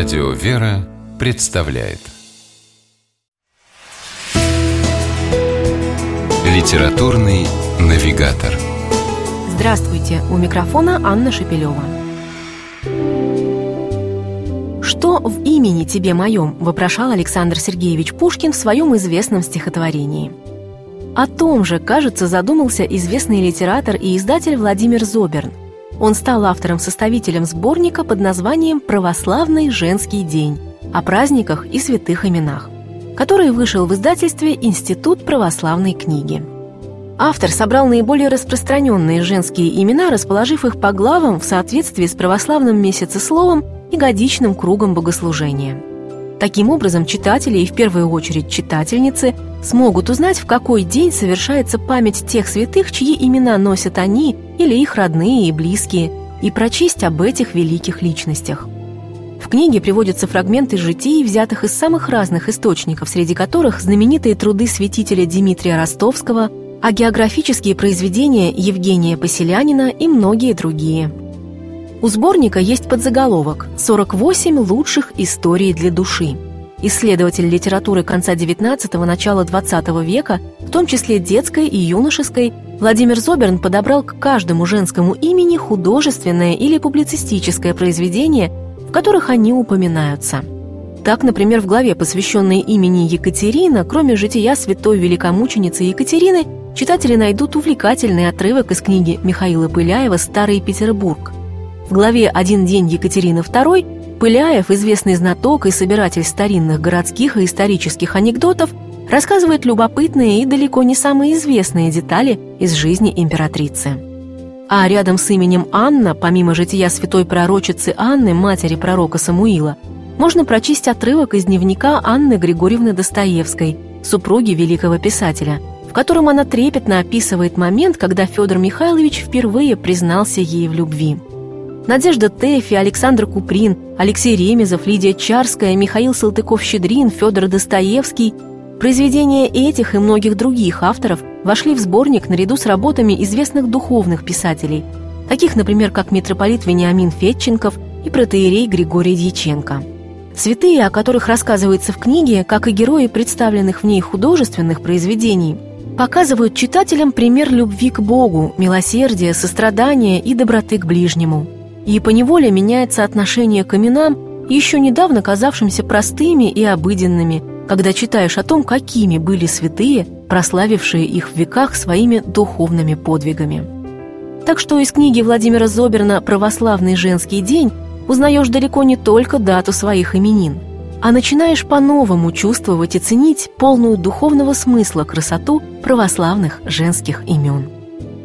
Радио «Вера» представляет Литературный навигатор Здравствуйте! У микрофона Анна Шепелева. «Что в имени тебе моем?» – вопрошал Александр Сергеевич Пушкин в своем известном стихотворении. О том же, кажется, задумался известный литератор и издатель Владимир Зоберн. Он стал автором-составителем сборника под названием «Православный женский день» о праздниках и святых именах, который вышел в издательстве «Институт православной книги». Автор собрал наиболее распространенные женские имена, расположив их по главам в соответствии с православным месяцесловом и годичным кругом богослужения. Таким образом, читатели и в первую очередь читательницы смогут узнать, в какой день совершается память тех святых, чьи имена носят они или их родные и близкие, и прочесть об этих великих личностях. В книге приводятся фрагменты житий, взятых из самых разных источников, среди которых знаменитые труды святителя Дмитрия Ростовского, а географические произведения Евгения Поселянина и многие другие. У сборника есть подзаголовок «48 лучших историй для души». Исследователь литературы конца XIX – начала XX века, в том числе детской и юношеской, Владимир Зоберн подобрал к каждому женскому имени художественное или публицистическое произведение, в которых они упоминаются. Так, например, в главе, посвященной имени Екатерина, кроме жития святой великомученицы Екатерины, читатели найдут увлекательный отрывок из книги Михаила Пыляева «Старый Петербург». В главе «Один день Екатерины II» Пыляев, известный знаток и собиратель старинных городских и исторических анекдотов, рассказывает любопытные и далеко не самые известные детали из жизни императрицы. А рядом с именем Анна, помимо жития святой пророчицы Анны, матери пророка Самуила, можно прочесть отрывок из дневника Анны Григорьевны Достоевской, супруги великого писателя – в котором она трепетно описывает момент, когда Федор Михайлович впервые признался ей в любви. Надежда Тэфи, Александр Куприн, Алексей Ремезов, Лидия Чарская, Михаил Салтыков-Щедрин, Федор Достоевский – произведения этих и многих других авторов вошли в сборник наряду с работами известных духовных писателей, таких, например, как митрополит Вениамин Фетченков и протеерей Григорий Дьяченко. Святые, о которых рассказывается в книге, как и герои представленных в ней художественных произведений – показывают читателям пример любви к Богу, милосердия, сострадания и доброты к ближнему. И поневоле меняется отношение к именам, еще недавно казавшимся простыми и обыденными, когда читаешь о том, какими были святые, прославившие их в веках своими духовными подвигами. Так что из книги Владимира Зоберна «Православный женский день» узнаешь далеко не только дату своих именин – а начинаешь по-новому чувствовать и ценить полную духовного смысла красоту православных женских имен.